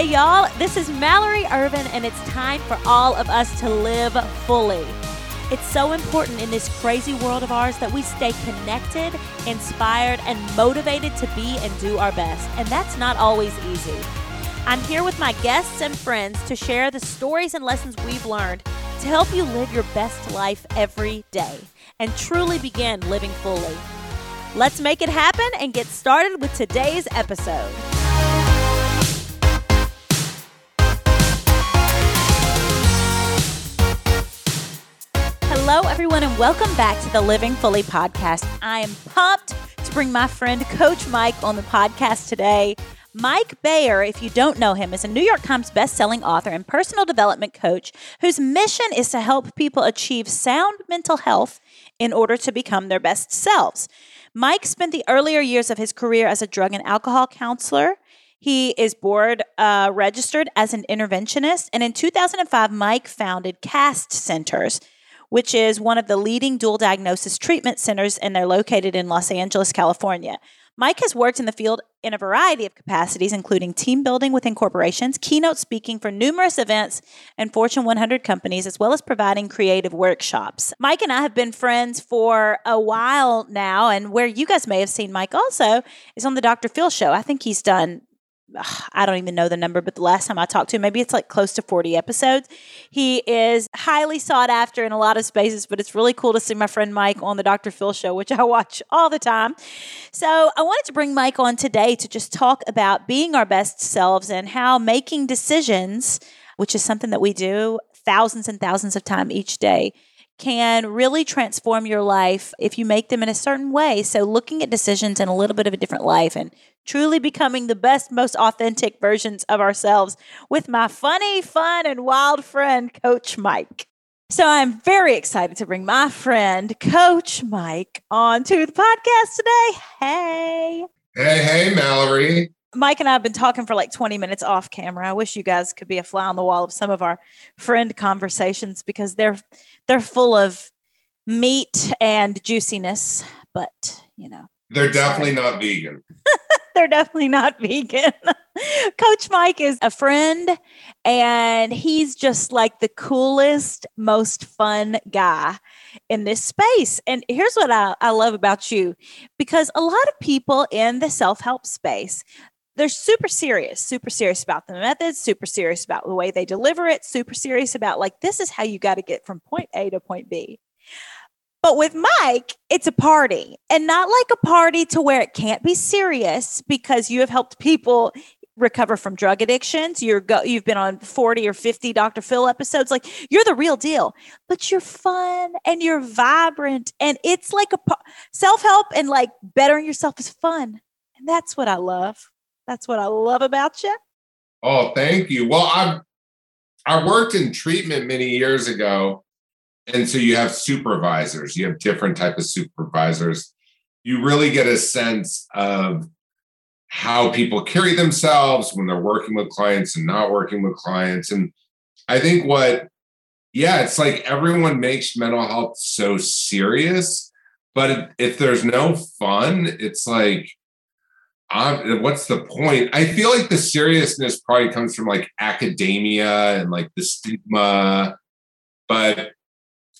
Hey, y'all, this is Mallory Ervin, and it's time for all of us to live fully. It's so important in this crazy world of ours that we stay connected, inspired, and motivated to be and do our best. And that's not always easy. I'm here with my guests and friends to share the stories and lessons we've learned to help you live your best life every day and truly begin living fully. Let's make it happen and get started with today's episode. Hello, everyone, and welcome back to the Living Fully podcast. I am pumped to bring my friend Coach Mike on the podcast today. Mike Bayer, if you don't know him, is a New York Times bestselling author and personal development coach whose mission is to help people achieve sound mental health in order to become their best selves. Mike spent the earlier years of his career as a drug and alcohol counselor. He is board uh, registered as an interventionist. And in 2005, Mike founded CAST Centers, which is one of the leading dual diagnosis treatment centers, and they're located in Los Angeles, California. Mike has worked in the field in a variety of capacities, including team building within corporations, keynote speaking for numerous events and Fortune 100 companies, as well as providing creative workshops. Mike and I have been friends for a while now, and where you guys may have seen Mike also is on the Dr. Phil show. I think he's done I don't even know the number, but the last time I talked to him, maybe it's like close to 40 episodes. He is highly sought after in a lot of spaces, but it's really cool to see my friend Mike on the Dr. Phil show, which I watch all the time. So I wanted to bring Mike on today to just talk about being our best selves and how making decisions, which is something that we do thousands and thousands of times each day, can really transform your life if you make them in a certain way. So, looking at decisions in a little bit of a different life and truly becoming the best, most authentic versions of ourselves with my funny, fun, and wild friend, Coach Mike. So, I'm very excited to bring my friend, Coach Mike, on to the podcast today. Hey. Hey, hey, Mallory. Mike and I have been talking for like 20 minutes off camera. I wish you guys could be a fly on the wall of some of our friend conversations because they're they're full of meat and juiciness, but you know. They're definitely sorry. not vegan. they're definitely not vegan. Coach Mike is a friend and he's just like the coolest, most fun guy in this space. And here's what I, I love about you because a lot of people in the self help space, they're super serious, super serious about the methods, super serious about the way they deliver it, super serious about like, this is how you got to get from point A to point B. But with Mike, it's a party and not like a party to where it can't be serious because you have helped people recover from drug addictions. You're go, you've been on 40 or 50 Dr. Phil episodes. Like you're the real deal, but you're fun and you're vibrant. And it's like a self help and like bettering yourself is fun. And that's what I love. That's what I love about you. Oh, thank you. Well, I I worked in treatment many years ago, and so you have supervisors. You have different type of supervisors. You really get a sense of how people carry themselves when they're working with clients and not working with clients. And I think what, yeah, it's like everyone makes mental health so serious, but if there's no fun, it's like I'm, what's the point? I feel like the seriousness probably comes from like academia and like the stigma, but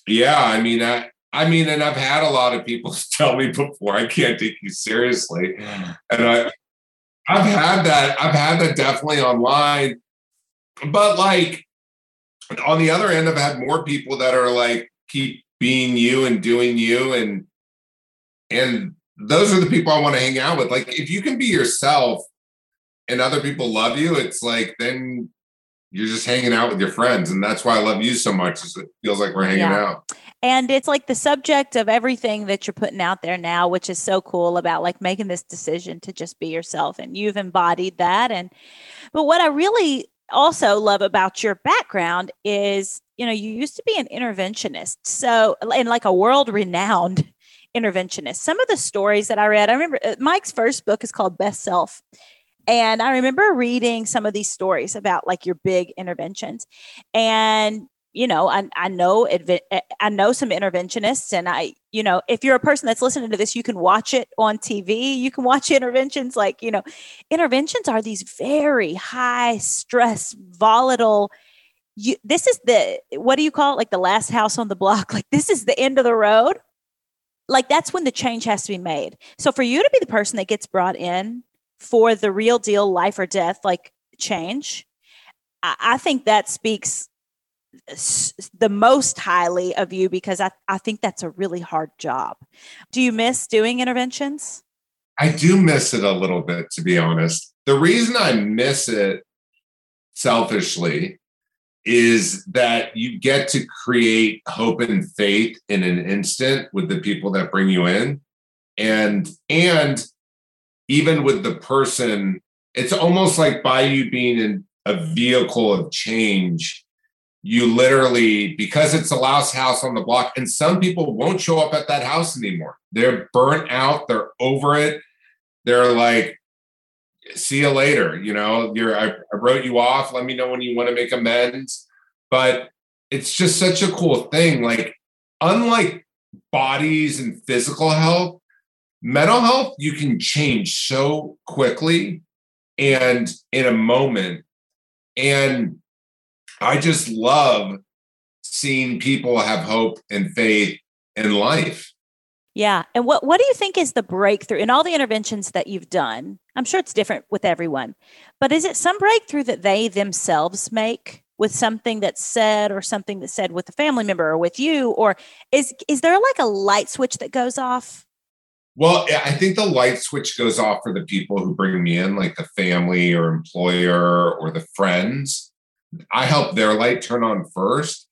yeah, I mean, I, I mean, and I've had a lot of people tell me before, I can't take you seriously, and I, I've had that. I've had that definitely online, but like on the other end, I've had more people that are like keep being you and doing you and and those are the people I want to hang out with. Like if you can be yourself and other people love you, it's like then you're just hanging out with your friends. And that's why I love you so much. It feels like we're hanging yeah. out. And it's like the subject of everything that you're putting out there now, which is so cool about like making this decision to just be yourself. And you've embodied that. And but what I really also love about your background is, you know, you used to be an interventionist. So and like a world renowned interventionist. Some of the stories that I read, I remember uh, Mike's first book is called Best Self. And I remember reading some of these stories about like your big interventions. And you know, I, I know I know some interventionists, and I, you know, if you're a person that's listening to this, you can watch it on TV. You can watch interventions. Like, you know, interventions are these very high stress, volatile. You, this is the what do you call it? Like the last house on the block. Like this is the end of the road. Like that's when the change has to be made. So for you to be the person that gets brought in for the real deal, life or death, like change, I, I think that speaks the most highly of you because I, I think that's a really hard job. Do you miss doing interventions? I do miss it a little bit, to be honest. The reason I miss it selfishly is that you get to create hope and faith in an instant with the people that bring you in. And and even with the person it's almost like by you being in a vehicle of change you literally because it's the last house on the block and some people won't show up at that house anymore. They're burnt out they're over it. They're like see you later you know you're I, I wrote you off let me know when you want to make amends but it's just such a cool thing like unlike bodies and physical health mental health you can change so quickly and in a moment and I just love seeing people have hope and faith in life. Yeah. And what, what do you think is the breakthrough in all the interventions that you've done? I'm sure it's different with everyone, but is it some breakthrough that they themselves make with something that's said or something that's said with a family member or with you? Or is, is there like a light switch that goes off? Well, I think the light switch goes off for the people who bring me in, like the family or employer or the friends I help their light turn on first.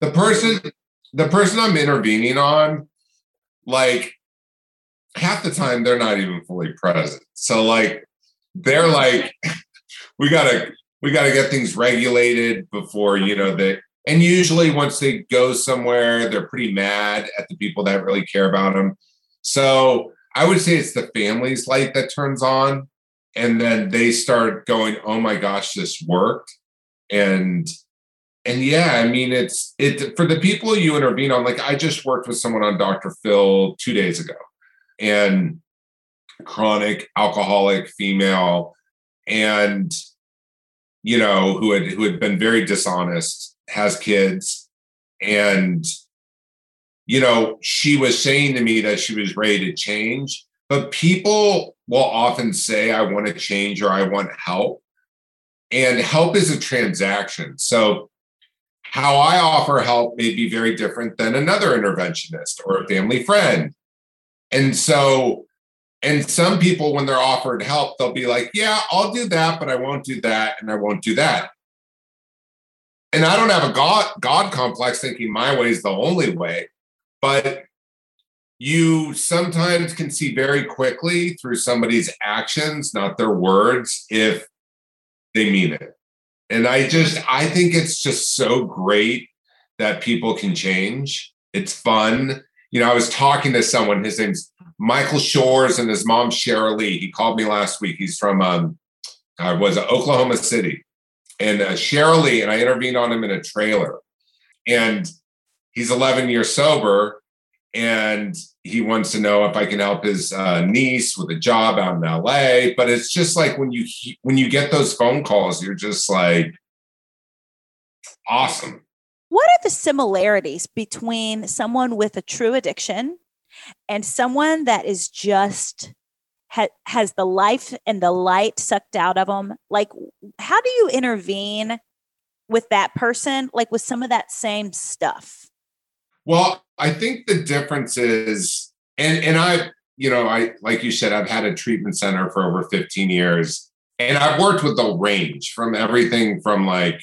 The person, the person I'm intervening on, like half the time they're not even fully present. So like they're like, we gotta we gotta get things regulated before you know that. And usually once they go somewhere, they're pretty mad at the people that really care about them. So I would say it's the family's light that turns on, and then they start going, "Oh my gosh, this worked." and and yeah i mean it's it for the people you intervene on like i just worked with someone on dr phil two days ago and chronic alcoholic female and you know who had who had been very dishonest has kids and you know she was saying to me that she was ready to change but people will often say i want to change or i want help and help is a transaction. So, how I offer help may be very different than another interventionist or a family friend. And so, and some people, when they're offered help, they'll be like, Yeah, I'll do that, but I won't do that, and I won't do that. And I don't have a God, God complex thinking my way is the only way, but you sometimes can see very quickly through somebody's actions, not their words, if they mean it. And I just, I think it's just so great that people can change. It's fun. You know, I was talking to someone, his name's Michael Shores and his mom, Cheryl Lee. He called me last week. He's from, um, I was Oklahoma City. And uh, Cheryl Lee, and I intervened on him in a trailer. And he's 11 years sober. And he wants to know if I can help his uh, niece with a job out in LA. But it's just like when you when you get those phone calls, you're just like, awesome. What are the similarities between someone with a true addiction and someone that is just ha- has the life and the light sucked out of them? Like, how do you intervene with that person? Like with some of that same stuff? Well, I think the difference is, and and I, you know, I like you said, I've had a treatment center for over 15 years, and I've worked with the range from everything from like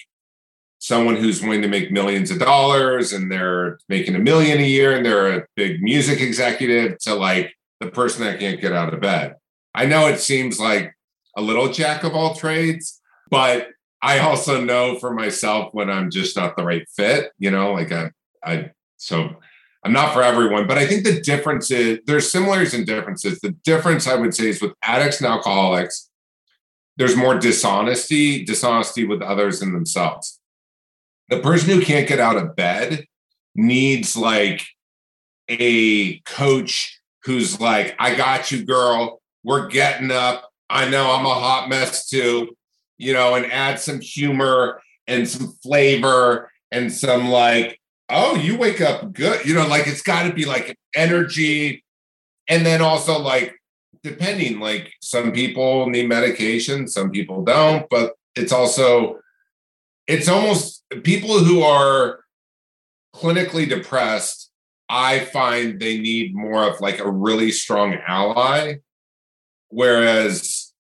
someone who's wanting to make millions of dollars and they're making a million a year and they're a big music executive to like the person that can't get out of bed. I know it seems like a little jack of all trades, but I also know for myself when I'm just not the right fit, you know, like I, I so I'm not for everyone, but I think the difference is there's similarities and differences. The difference I would say is with addicts and alcoholics, there's more dishonesty, dishonesty with others and themselves. The person who can't get out of bed needs like a coach who's like, I got you, girl. We're getting up. I know I'm a hot mess too, you know, and add some humor and some flavor and some like, oh, you wake up good. You know, like it's got to be like energy. And then also like, depending, like some people need medication, some people don't, but it's also, it's almost people who are clinically depressed. I find they need more of like a really strong ally. Whereas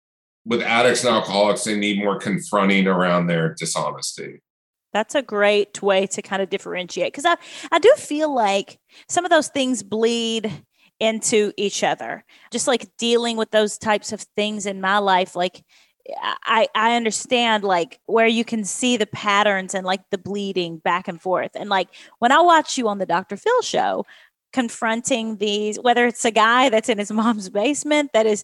with addicts and alcoholics, they need more confronting around their dishonesty. That's a great way to kind of differentiate because I, I do feel like some of those things bleed into each other. Just like dealing with those types of things in my life, like I, I understand like where you can see the patterns and like the bleeding back and forth. And like when I watch you on the Dr. Phil show, confronting these, whether it's a guy that's in his mom's basement that is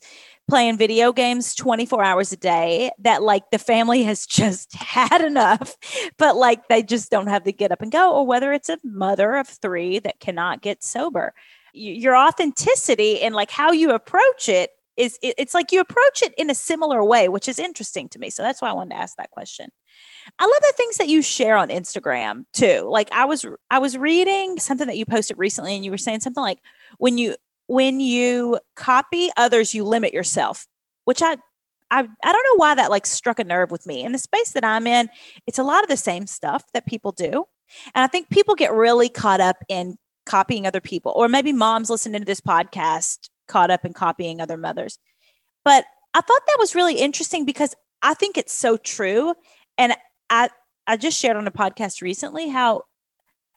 playing video games 24 hours a day that like the family has just had enough but like they just don't have to get up and go or whether it's a mother of three that cannot get sober your authenticity and like how you approach it is it's like you approach it in a similar way which is interesting to me so that's why i wanted to ask that question i love the things that you share on instagram too like i was i was reading something that you posted recently and you were saying something like when you when you copy others, you limit yourself, which I I, I don't know why that like struck a nerve with me. In the space that I'm in, it's a lot of the same stuff that people do. And I think people get really caught up in copying other people, or maybe moms listening to this podcast caught up in copying other mothers. But I thought that was really interesting because I think it's so true. And I I just shared on a podcast recently how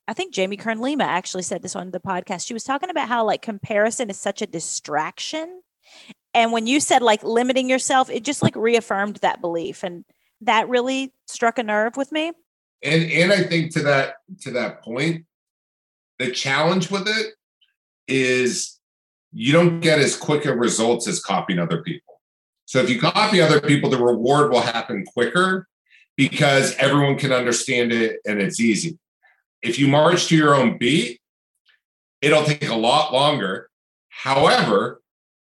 I think Jamie Kern Lima actually said this on the podcast. She was talking about how like comparison is such a distraction. And when you said like limiting yourself, it just like reaffirmed that belief. And that really struck a nerve with me. And and I think to that to that point, the challenge with it is you don't get as quick a results as copying other people. So if you copy other people, the reward will happen quicker because everyone can understand it and it's easy if you march to your own beat, it'll take a lot longer. However,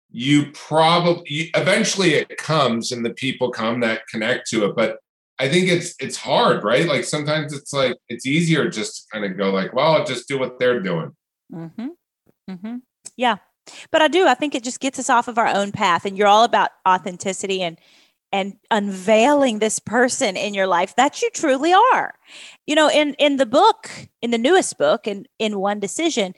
you probably eventually it comes and the people come that connect to it. But I think it's it's hard, right? Like sometimes it's like it's easier just to kind of go like, well, I'll just do what they're doing. Mm-hmm. Mm-hmm. Yeah, but I do. I think it just gets us off of our own path, and you're all about authenticity and and unveiling this person in your life that you truly are. You know, in in the book, in the newest book, in in One Decision,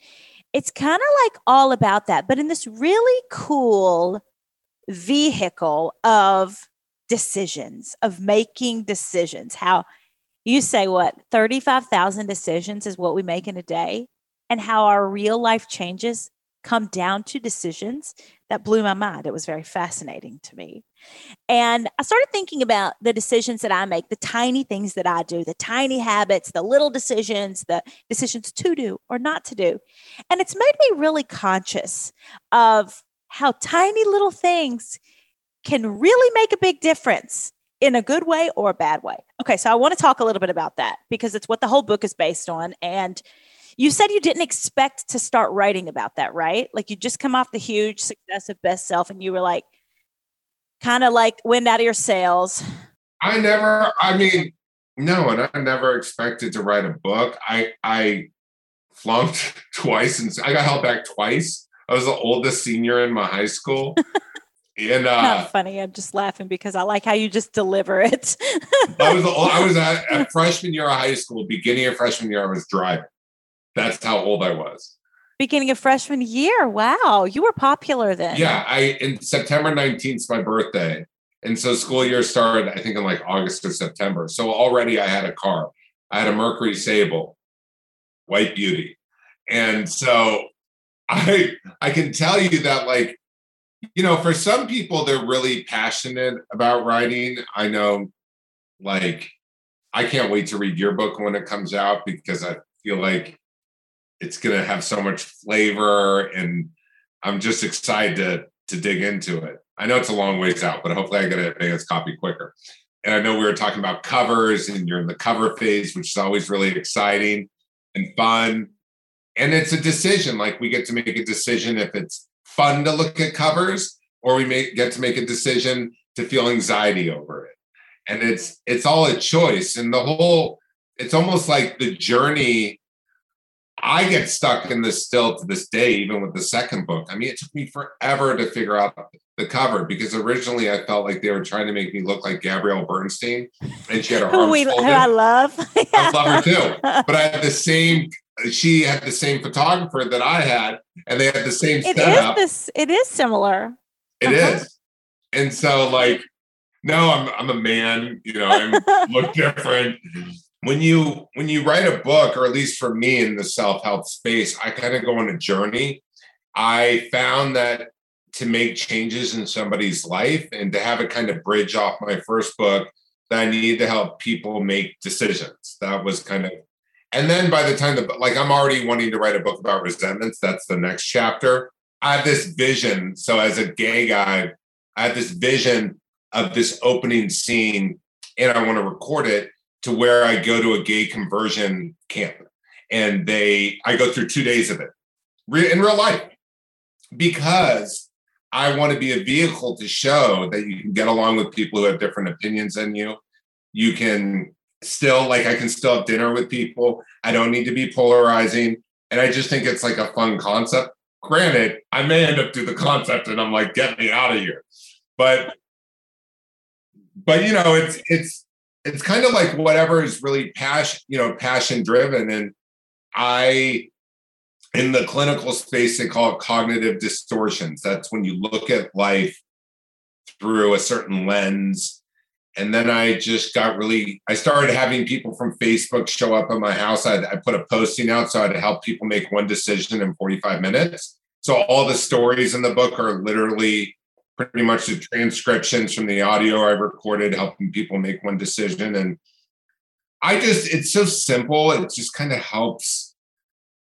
it's kind of like all about that, but in this really cool vehicle of decisions, of making decisions. How you say what 35,000 decisions is what we make in a day, and how our real life changes come down to decisions that blew my mind. It was very fascinating to me. And I started thinking about the decisions that I make, the tiny things that I do, the tiny habits, the little decisions, the decisions to do or not to do. And it's made me really conscious of how tiny little things can really make a big difference in a good way or a bad way. Okay, so I want to talk a little bit about that because it's what the whole book is based on. And you said you didn't expect to start writing about that, right? Like you just come off the huge success of Best Self and you were like, kind of like wind out of your sails? I never, I mean, no, and I never expected to write a book. I I flunked twice and I got held back twice. I was the oldest senior in my high school. And uh, not funny. I'm just laughing because I like how you just deliver it. I was I was at, at freshman year of high school, beginning of freshman year, I was driving. That's how old I was beginning of freshman year. Wow, you were popular then. Yeah, I in September 19th my birthday. And so school year started, I think, in like August or September. So already I had a car. I had a Mercury Sable, white beauty. And so I I can tell you that like, you know, for some people they're really passionate about writing. I know like I can't wait to read your book when it comes out because I feel like it's going to have so much flavor and i'm just excited to to dig into it i know it's a long ways out but hopefully i get an advance copy quicker and I know we were talking about covers, and you're in the cover phase, which is always really exciting and fun. And it's a decision. Like we get to make a decision if it's fun to look at covers, or we may get to make a decision to feel anxiety over it. And it's it's all a choice. And the whole, it's almost like the journey I get stuck in this still to this day, even with the second book. I mean, it took me forever to figure out the cover because originally I felt like they were trying to make me look like Gabrielle Bernstein, and she had her arms we, folded. Who I love. I love her too. But I had the same. She had the same photographer that I had, and they had the same It setup. is this. It is similar. It is, Uh-huh. and so like, no, I'm I'm a man. You know, I look different. When you when you write a book, or at least for me in the self help space, I kind of go on a journey. I found that to make changes in somebody's life and to have it kind of bridge off my first book, that I needed to help people make decisions. That was kind of, and then by the time the like I'm already wanting to write a book about resentments. That's the next chapter. I have this vision. So as a gay guy, I have this vision of this opening scene, and I want to record it to where I go to a gay conversion camp, and they I go through two days of it in real life because I want to be a vehicle to show that you can get along with people who have different opinions than you. You can still like I can still have dinner with people. I don't need to be polarizing, and I just think it's like a fun concept. Granted, I may end up through the concept and I'm like, get me out of here. But but you know, it's it's it's kind of like whatever is really passion, you know, passion driven. And I in the clinical space, they call it cognitive distortions. That's when you look at life through a certain lens. And then I just got really, I started having people from Facebook show up at my house. I'd, I put a posting out so I'd help people make one decision in 45 minutes. So all the stories in the book are literally pretty much the transcriptions from the audio I recorded, helping people make one decision. And I just, it's so simple. It just kind of helps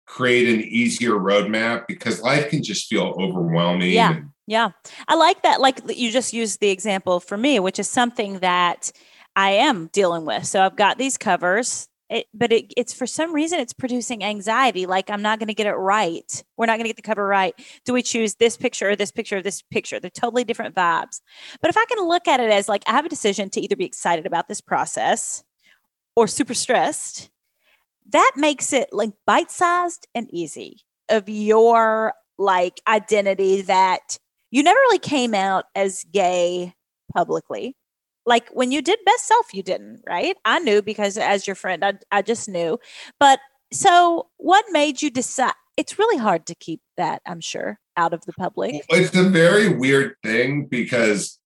create an easier roadmap because life can just feel overwhelming. Yeah. Yeah. I like that. Like you just used the example for me, which is something that I am dealing with. So I've got these covers, it, but it, it's for some reason it's producing anxiety. Like I'm not going to get it right. We're not going to get the cover right. Do we choose this picture or this picture or this picture? They're totally different vibes. But if I can look at it as like I have a decision to either be excited about this process or super stressed, that makes it like bite sized and easy of your like identity that you never really came out as gay publicly. Like when you did best self, you didn't, right? I knew because as your friend, I, I just knew. But so what made you decide? It's really hard to keep that, I'm sure, out of the public. It's a very weird thing because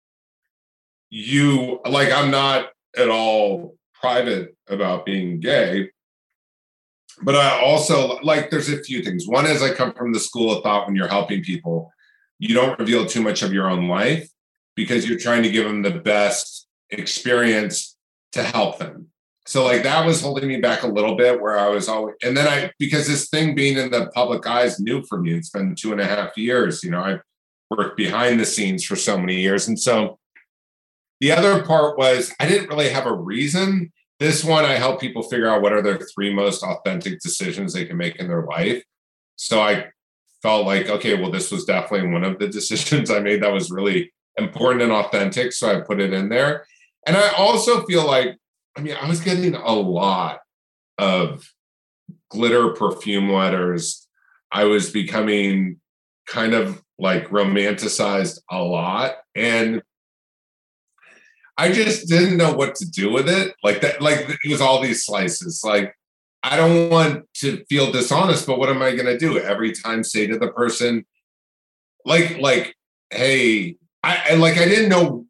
you like I'm not at all private about being gay. But I also like there's a few things. One is I come from the school of thought when you're helping people, you don't reveal too much of your own life because you're trying to give them the best experience to help them. So like that was holding me back a little bit where I was always and then I because this thing being in the public eye is new for me. It's been two and a half years. You know, I've worked behind the scenes for so many years. And so the other part was I didn't really have a reason. This one, I help people figure out what are their three most authentic decisions they can make in their life. So I felt like, okay, well, this was definitely one of the decisions I made that was really important and authentic. So I put it in there. And I also feel like, I mean, I was getting a lot of glitter perfume letters. I was becoming kind of like romanticized a lot. And I just didn't know what to do with it. Like that, like it was all these slices. Like, I don't want to feel dishonest, but what am I gonna do? Every time say to the person, like, like, hey, I and like I didn't know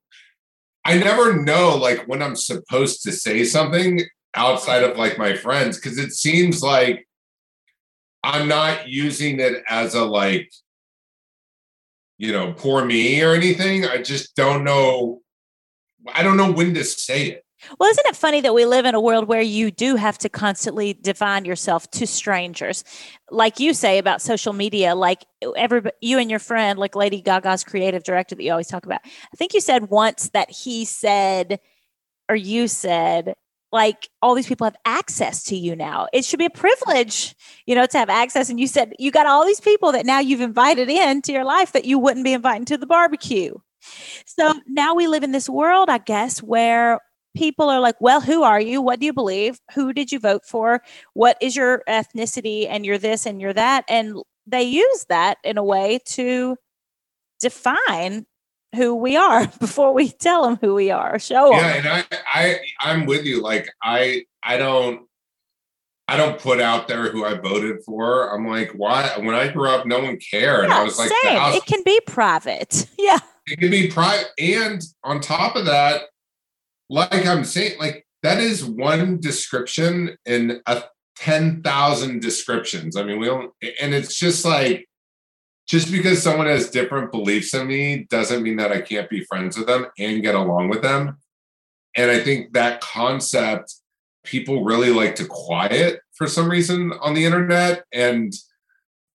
I never know like when I'm supposed to say something outside of like my friends because it seems like I'm not using it as a like you know poor me or anything. I just don't know. I don't know when to say it. Well, isn't it funny that we live in a world where you do have to constantly define yourself to strangers? Like you say about social media, like uh, everybody, you and your friend, like Lady Gaga's creative director that you always talk about. I think you said once that he said or you said like all these people have access to you now. It should be a privilege, you know, to have access. And you said you got all these people that now you've invited into your life that you wouldn't be inviting to the barbecue. So now we live in this world, I guess, where people are like, well, who are you? What do you believe? Who did you vote for? What is your ethnicity? And you're this and you're that. And they use that in a way to define who we are before we tell them who we are show them. Yeah, and I, I, I'm with you. Like I, I don't, I don't put out there who I voted for. I'm like, why? When I grew up, no one cared. Yeah, I was like, it can be private. Yeah, it can be private. And on top of that, like I'm saying, like that is one description in a ten thousand descriptions. I mean, we don't, and it's just like just because someone has different beliefs than me doesn't mean that I can't be friends with them and get along with them. And I think that concept people really like to quiet for some reason on the internet. And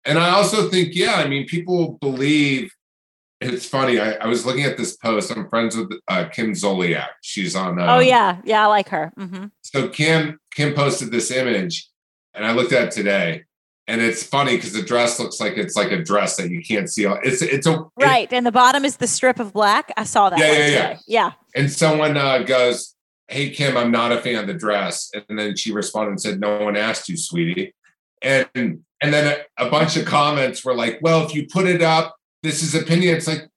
and I also think, yeah, I mean, people believe it's funny. I, I was looking at this post. I'm friends with uh, Kim Zolciak. She's on. Um, oh yeah, yeah, I like her. Mm-hmm. So Kim Kim posted this image, and I looked at it today, and it's funny because the dress looks like it's like a dress that you can't see. It's it's a right, it, and the bottom is the strip of black. I saw that. Yeah, yeah, yeah. yeah. And someone uh, goes, "Hey Kim, I'm not a fan of the dress," and then she responded and said, "No one asked you, sweetie." And and then a, a bunch of comments were like, "Well, if you put it up, this is opinion." It's like,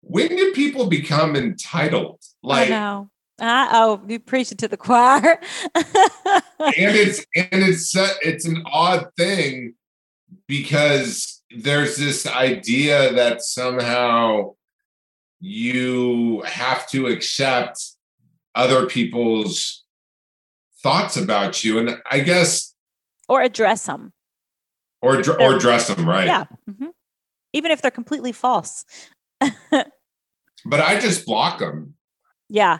when do people become entitled? Like, I uh, oh, you preach it to the choir. and it's and it's uh, it's an odd thing because there's this idea that somehow you have to accept other people's thoughts about you, and I guess or address them, or or address them, right? Yeah, mm-hmm. Even if they're completely false. but I just block them. Yeah,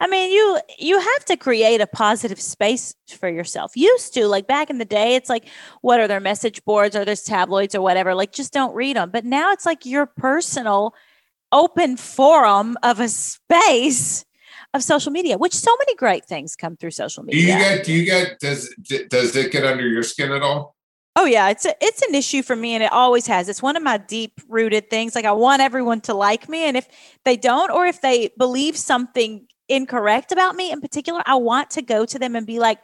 I mean, you you have to create a positive space for yourself. Used to, like back in the day, it's like, what are their message boards or there's tabloids or whatever? Like, just don't read them. But now it's like your personal open forum of a space of social media, which so many great things come through social media. Do you get? Do you get? Does does it get under your skin at all? Oh yeah, it's a, it's an issue for me and it always has. It's one of my deep rooted things. Like I want everyone to like me and if they don't or if they believe something incorrect about me in particular, I want to go to them and be like,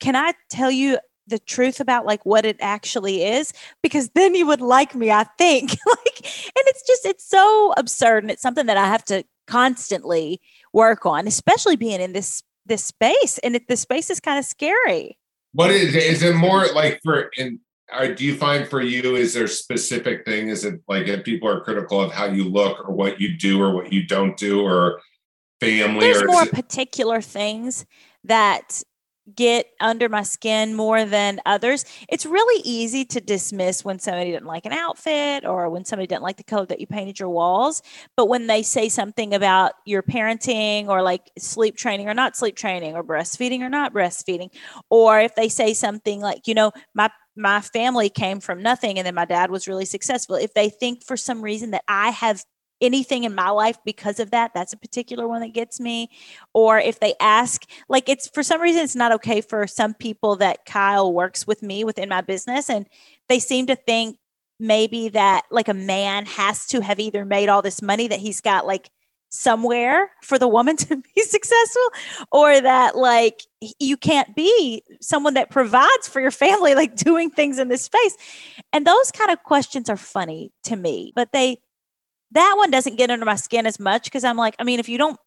can I tell you the truth about like what it actually is? Because then you would like me, I think. like, and it's just, it's so absurd. And it's something that I have to constantly work on, especially being in this this space. And it, the space is kind of scary. What is is it more like for in or do you find for you is there specific thing? Is it like if people are critical of how you look or what you do or what you don't do or family there's more it- particular things that get under my skin more than others. It's really easy to dismiss when somebody didn't like an outfit or when somebody didn't like the color that you painted your walls. But when they say something about your parenting or like sleep training or not sleep training or breastfeeding or not breastfeeding, or if they say something like, you know, my my family came from nothing and then my dad was really successful. If they think for some reason that I have anything in my life because of that that's a particular one that gets me. Or if they ask like it's for some reason it's not okay for some people that kyle works with me within my business and they seem to think maybe that like a man has to have either made all this money that he's got like somewhere for the woman to be successful or that like you can't be someone that provides for your family like doing things in this space. And those kind of questions are funny to me but they that one doesn't get under my skin as much because I'm like, I mean, if you don't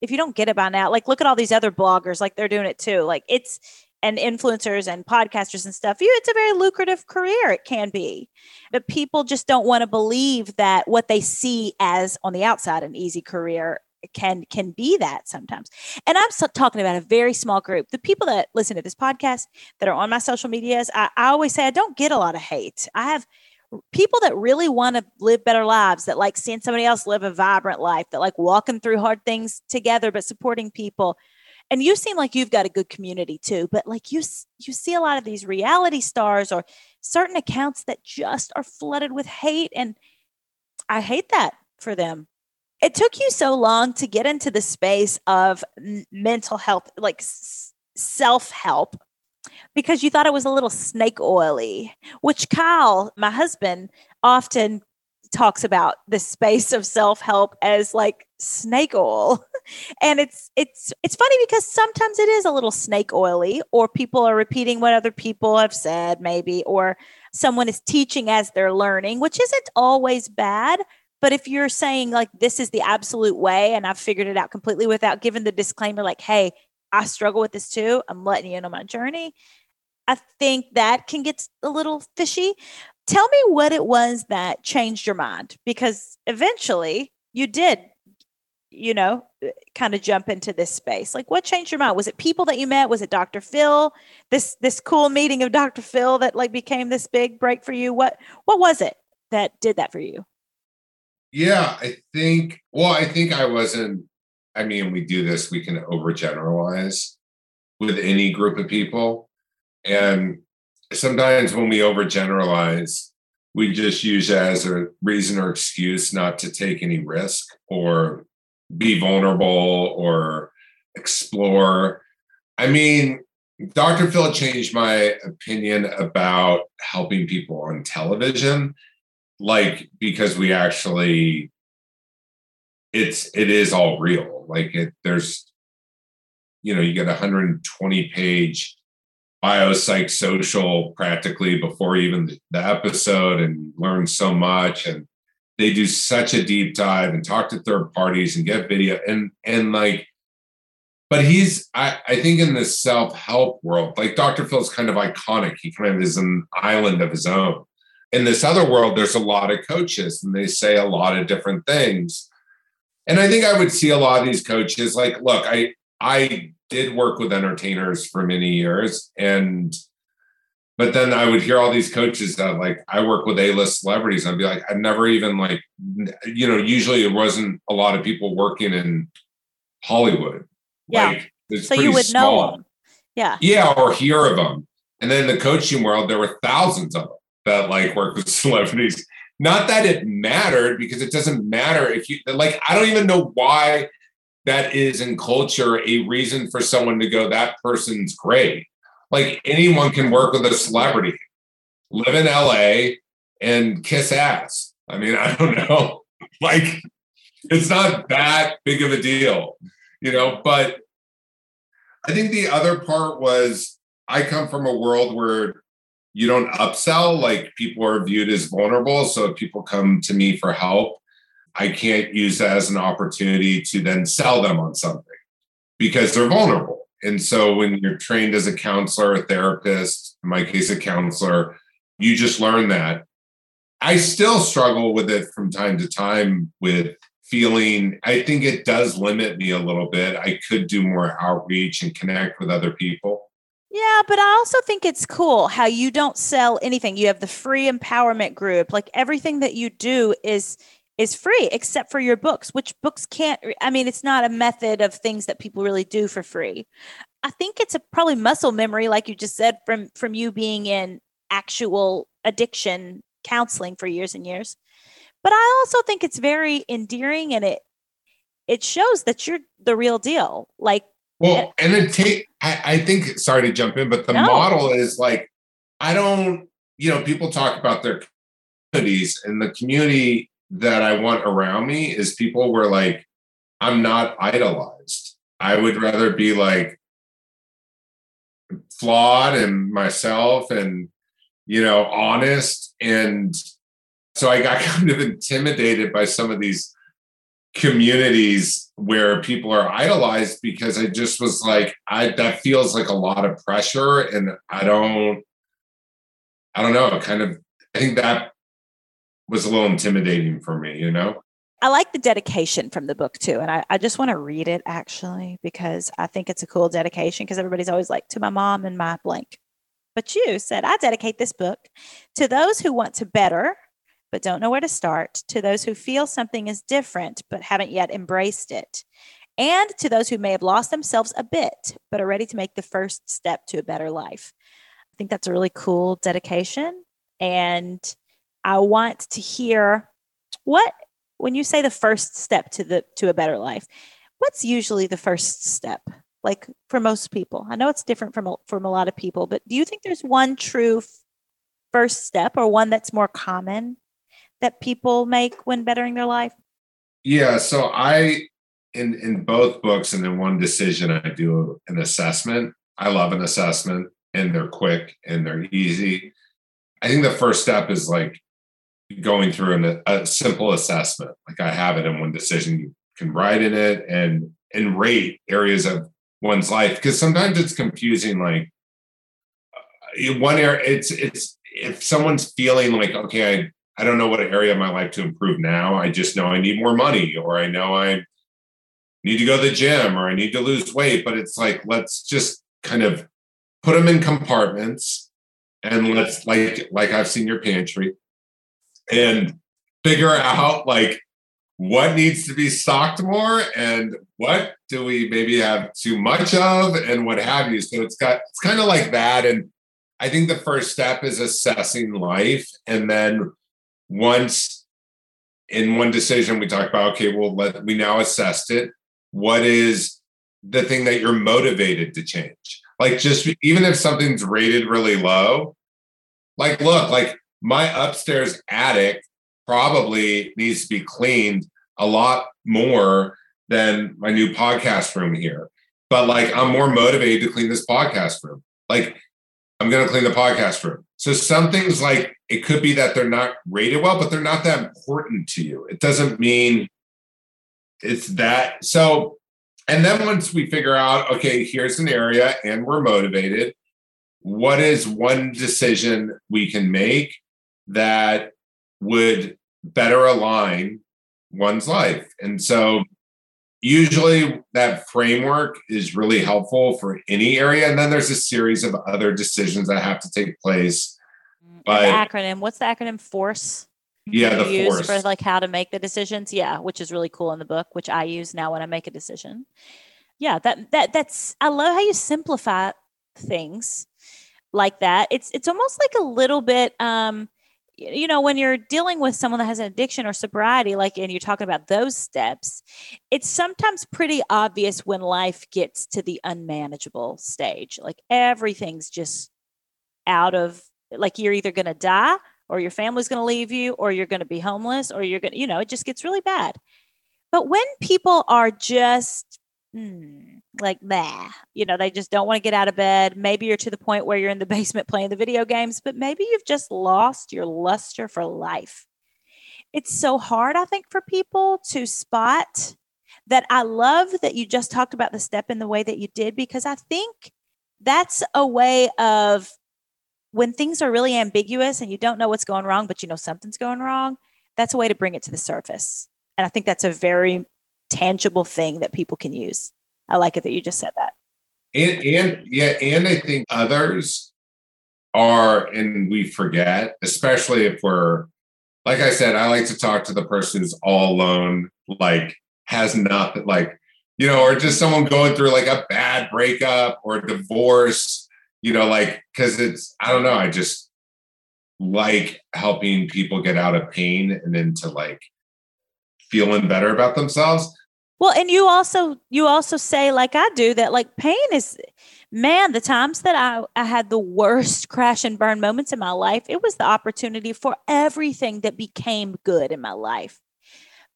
if you don't get it by now, like look at all these other bloggers, like they're doing it too. Like it's and influencers and podcasters and stuff. You it's a very lucrative career. It can be. But people just don't want to believe that what they see as on the outside an easy career can can be that sometimes and i'm talking about a very small group the people that listen to this podcast that are on my social medias I, I always say i don't get a lot of hate i have people that really want to live better lives that like seeing somebody else live a vibrant life that like walking through hard things together but supporting people. And you seem like you've got a good community too but like you you see a lot of these reality stars or certain accounts that just are flooded with hate and i hate that for them. It took you so long to get into the space of mental health, like self help, because you thought it was a little snake oily, which Kyle, my husband, often talks about the space of self-help as like snake oil. And it's it's it's funny because sometimes it is a little snake oily or people are repeating what other people have said maybe or someone is teaching as they're learning which isn't always bad. But if you're saying like this is the absolute way and I've figured it out completely without giving the disclaimer like hey I struggle with this too I'm letting you in on my journey I think that can get a little fishy Tell me what it was that changed your mind because eventually you did, you know, kind of jump into this space. Like what changed your mind? Was it people that you met? Was it Dr. Phil? This this cool meeting of Dr. Phil that like became this big break for you? What what was it that did that for you? Yeah, I think well, I think I wasn't I mean, we do this, we can overgeneralize with any group of people. And sometimes when we overgeneralize, we just use as a reason or excuse not to take any risk or be vulnerable or explore. I mean, Dr. Phil changed my opinion about helping people on television, like because we actually it's it is all real. Like it there's you know, you get a 120 page biopsychosocial practically before even the episode and learn so much and they do such a deep dive and talk to third parties and get video and and like but he's I, I think in the self-help world like dr phil's kind of iconic he kind of is an island of his own in this other world there's a lot of coaches and they say a lot of different things and i think i would see a lot of these coaches like look i i did work with entertainers for many years and but then I would hear all these coaches that like I work with A-list celebrities. I'd be like, I've never even like, you know, usually it wasn't a lot of people working in Hollywood. Yeah. Like, so you would small. know them. Yeah. Yeah, or hear of them. And then in the coaching world, there were thousands of them that like work with celebrities. Not that it mattered because it doesn't matter if you like, I don't even know why that is in culture a reason for someone to go, that person's great. Like anyone can work with a celebrity, live in LA and kiss ass. I mean, I don't know. like it's not that big of a deal, you know, but I think the other part was I come from a world where you don't upsell, like people are viewed as vulnerable. So if people come to me for help, I can't use that as an opportunity to then sell them on something because they're vulnerable. And so when you're trained as a counselor, a therapist, in my case, a counselor, you just learn that. I still struggle with it from time to time with feeling, I think it does limit me a little bit. I could do more outreach and connect with other people. Yeah, but I also think it's cool how you don't sell anything. You have the free empowerment group. Like everything that you do is is free except for your books which books can't i mean it's not a method of things that people really do for free i think it's a probably muscle memory like you just said from from you being in actual addiction counseling for years and years but i also think it's very endearing and it it shows that you're the real deal like well and it take I, I think sorry to jump in but the no. model is like i don't you know people talk about their communities and the community that I want around me is people where like I'm not idolized. I would rather be like flawed and myself and you know honest and so I got kind of intimidated by some of these communities where people are idolized because I just was like I that feels like a lot of pressure and I don't I don't know kind of I think that was a little intimidating for me, you know? I like the dedication from the book too. And I, I just want to read it actually because I think it's a cool dedication because everybody's always like to my mom and my blank. But you said, I dedicate this book to those who want to better but don't know where to start, to those who feel something is different but haven't yet embraced it, and to those who may have lost themselves a bit but are ready to make the first step to a better life. I think that's a really cool dedication. And I want to hear what when you say the first step to the to a better life, what's usually the first step? Like for most people, I know it's different from from a lot of people, but do you think there's one true first step or one that's more common that people make when bettering their life? Yeah, so I in in both books and in one decision I do an assessment. I love an assessment and they're quick and they're easy. I think the first step is like going through an, a simple assessment. Like I have it in one decision. You can write in it and and rate areas of one's life because sometimes it's confusing. Like uh, one area, it's it's if someone's feeling like okay, I I don't know what area of my life to improve now. I just know I need more money, or I know I need to go to the gym, or I need to lose weight. But it's like let's just kind of put them in compartments and let's like like I've seen your pantry and figure out like what needs to be stocked more and what do we maybe have too much of and what have you. So it's got it's kind of like that. And I think the first step is assessing life. And then once in one decision we talk about, okay, well let we now assessed it. What is the thing that you're motivated to change? Like just even if something's rated really low, like look, like my upstairs attic probably needs to be cleaned a lot more than my new podcast room here. But like I'm more motivated to clean this podcast room. Like I'm going to clean the podcast room. So some things like it could be that they're not rated well, but they're not that important to you. It doesn't mean it's that. So, and then once we figure out, okay, here's an area and we're motivated, what is one decision we can make that would better align one's life. And so usually that framework is really helpful for any area. And then there's a series of other decisions that have to take place. But the acronym, what's the acronym FORCE? Yeah, the use force. for like how to make the decisions. Yeah, which is really cool in the book, which I use now when I make a decision. Yeah, that that that's I love how you simplify things like that. It's it's almost like a little bit um you know when you're dealing with someone that has an addiction or sobriety like and you're talking about those steps it's sometimes pretty obvious when life gets to the unmanageable stage. Like everything's just out of like you're either going to die or your family's going to leave you or you're going to be homeless or you're going to you know it just gets really bad. But when people are just hmm, like bah, you know, they just don't want to get out of bed. Maybe you're to the point where you're in the basement playing the video games, but maybe you've just lost your luster for life. It's so hard, I think, for people to spot that. I love that you just talked about the step in the way that you did, because I think that's a way of when things are really ambiguous and you don't know what's going wrong, but you know something's going wrong, that's a way to bring it to the surface. And I think that's a very tangible thing that people can use. I like it that you just said that. And and yeah, and I think others are, and we forget, especially if we're like I said, I like to talk to the person who's all alone, like has nothing, like you know, or just someone going through like a bad breakup or divorce, you know, like because it's I don't know, I just like helping people get out of pain and into like feeling better about themselves. Well, and you also you also say like I do that like pain is man, the times that I, I had the worst crash and burn moments in my life, it was the opportunity for everything that became good in my life.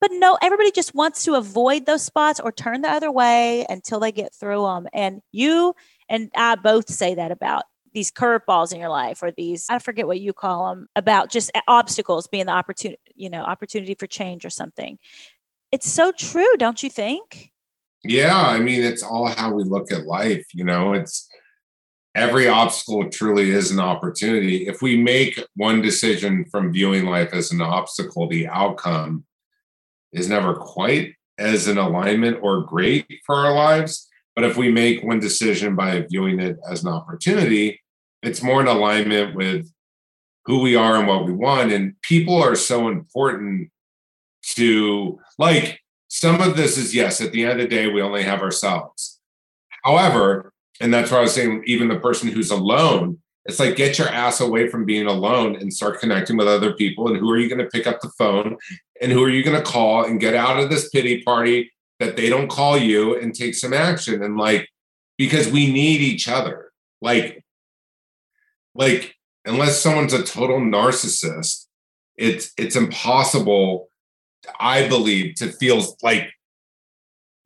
But no, everybody just wants to avoid those spots or turn the other way until they get through them. And you and I both say that about these curveballs in your life or these I forget what you call them about just obstacles being the opportunity, you know, opportunity for change or something. It's so true, don't you think? Yeah, I mean, it's all how we look at life. You know, it's every obstacle truly is an opportunity. If we make one decision from viewing life as an obstacle, the outcome is never quite as an alignment or great for our lives. But if we make one decision by viewing it as an opportunity, it's more in alignment with who we are and what we want. And people are so important to like some of this is yes, at the end of the day, we only have ourselves. However, and that's why I was saying, even the person who's alone, it's like get your ass away from being alone and start connecting with other people. And who are you going to pick up the phone and who are you going to call and get out of this pity party that they don't call you and take some action and like because we need each other like like unless someone's a total narcissist it's it's impossible i believe to feel like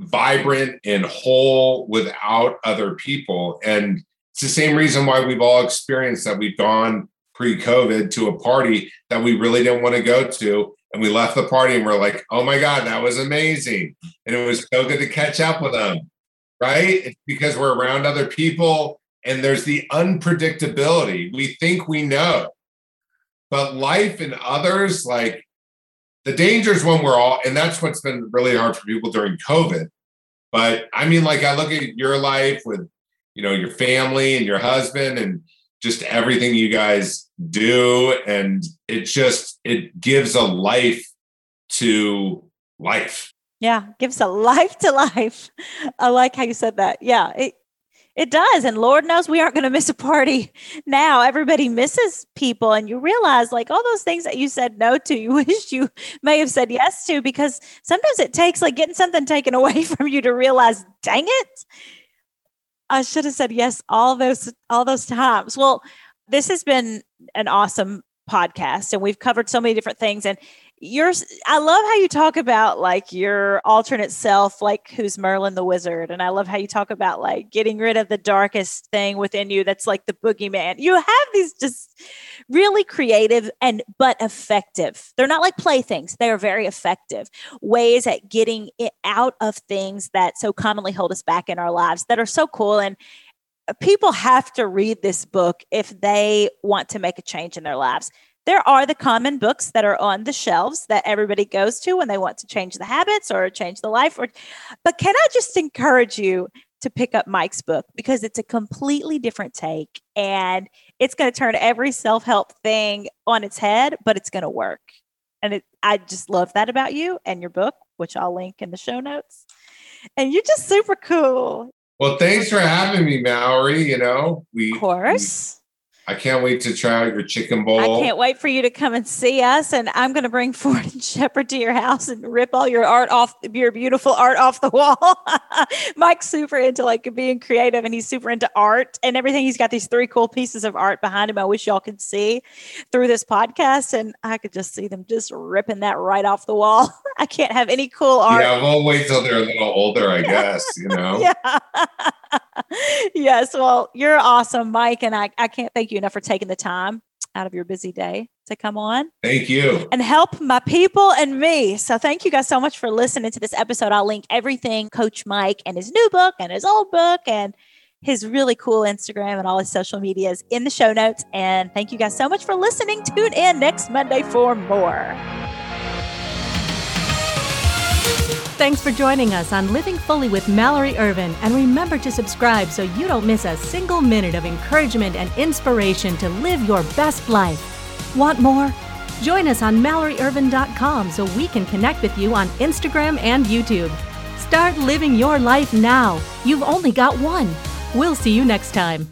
vibrant and whole without other people. And it's the same reason why we've all experienced that we've gone pre-covid to a party that we really didn't want to go to and we left the party and we're like oh my god that was amazing. And it was so good to catch up with them right? It's because we're around other people and there's the unpredictability. We think we know but life and others like the danger is when we're all and that's what's been really hard for people during covid. But i mean like i look at your life with you know your family and your husband and just everything you guys do and it just it gives a life to life. Yeah gives a life to life. I like how you said that. Yeah it it does and lord knows we aren't going to miss a party now everybody misses people and you realize like all those things that you said no to you wish you may have said yes to because sometimes it takes like getting something taken away from you to realize dang it I should have said yes all those all those times. Well, this has been an awesome podcast and we've covered so many different things and yours I love how you talk about like your alternate self like who's Merlin the wizard and I love how you talk about like getting rid of the darkest thing within you that's like the boogeyman. You have these just really creative and but effective. They're not like playthings. They are very effective ways at getting it out of things that so commonly hold us back in our lives that are so cool and uh, people have to read this book if they want to make a change in their lives there are the common books that are on the shelves that everybody goes to when they want to change the habits or change the life or but can i just encourage you to pick up mike's book? Because it's a completely different take and it's going to turn every self-help thing on its head but it's going to work. And it, i just love that about you and your book which i'll link in the show notes. And you're just super cool. Well thanks for having me mallory you know we of course I can't wait to try out your chicken bowl. I can't wait for you to come and see us. And I'm going to bring Ford and Shepherd to your house and rip all your art off, your beautiful art off the wall. Mike's super into like being creative and he's super into art and everything. He's got these three cool pieces of art behind him. I wish y'all could see through this podcast. And I could just see them just ripping that right off the wall. I can't have any cool art. Yeah, we'll wait till they're a little older, I guess, you know? yeah. yes. Well, you're awesome, Mike. And I, I can't thank you enough for taking the time out of your busy day to come on. Thank you. And help my people and me. So thank you guys so much for listening to this episode. I'll link everything Coach Mike and his new book and his old book and his really cool Instagram and all his social medias in the show notes. And thank you guys so much for listening. Tune in next Monday for more. Thanks for joining us on Living Fully with Mallory Ervin. And remember to subscribe so you don't miss a single minute of encouragement and inspiration to live your best life. Want more? Join us on MalloryErvin.com so we can connect with you on Instagram and YouTube. Start living your life now. You've only got one. We'll see you next time.